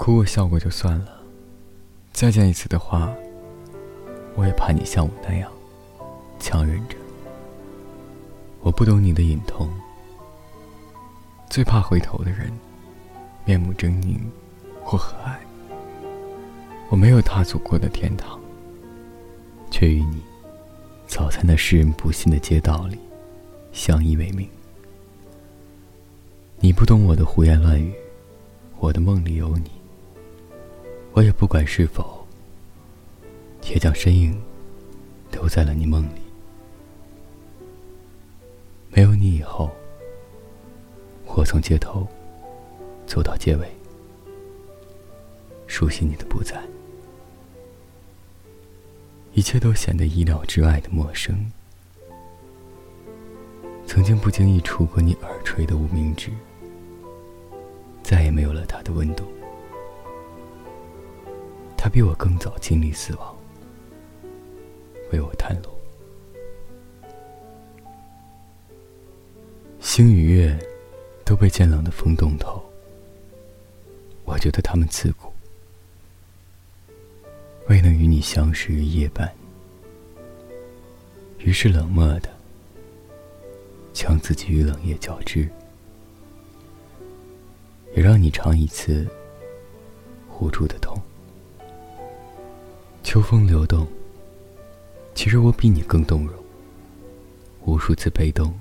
哭过笑过就算了，再见一次的话，我也怕你像我那样强忍着。我不懂你的隐痛，最怕回头的人，面目狰狞或和蔼。我没有踏足过的天堂，却与你早在那世人不信的街道里相依为命。你不懂我的胡言乱语，我的梦里有你。我也不管是否，也将身影留在了你梦里。没有你以后，我从街头走到街尾，熟悉你的不在，一切都显得意料之外的陌生。曾经不经意触过你耳垂的无名指，再也没有了它的温度。他比我更早经历死亡，为我探路。星与月都被渐冷的风冻透，我觉得他们刺骨，未能与你相识于夜半，于是冷漠的将自己与冷夜交织，也让你尝一次无助的痛。秋风流动，其实我比你更动容。无数次被动，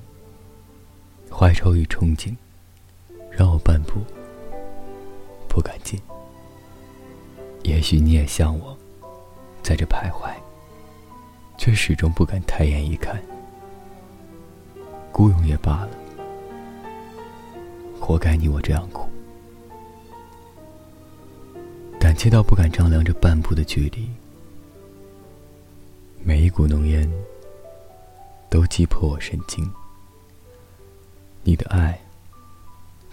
怀愁与憧憬，让我半步不敢进。也许你也像我，在这徘徊，却始终不敢抬眼一看。孤勇也罢了，活该你我这样苦。胆怯到不敢丈量这半步的距离。每一股浓烟都击破我神经。你的爱，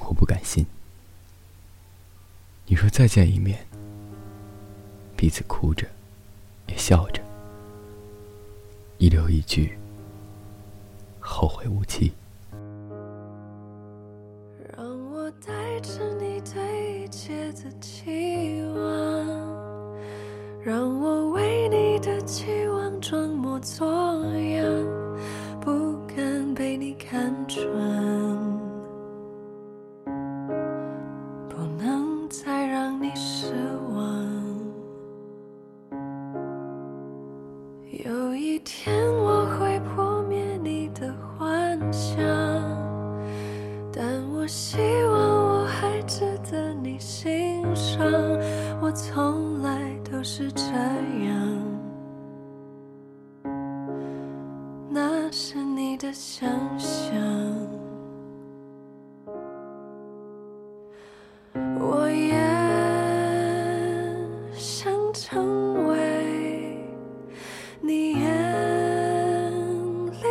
我不敢信。你说再见一面，彼此哭着，也笑着，一留一句，后会无期。让我带着你对一切的期望，让我为你的期望。装模作样，不敢被你看穿，不能再让你失望。有一天我会破灭你的幻想，但我希望我还值得你欣赏。我从来都是这样。的想象。我也想成为你眼里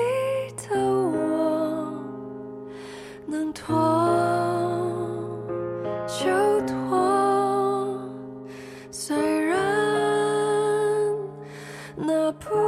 的我能拖就拖虽然那不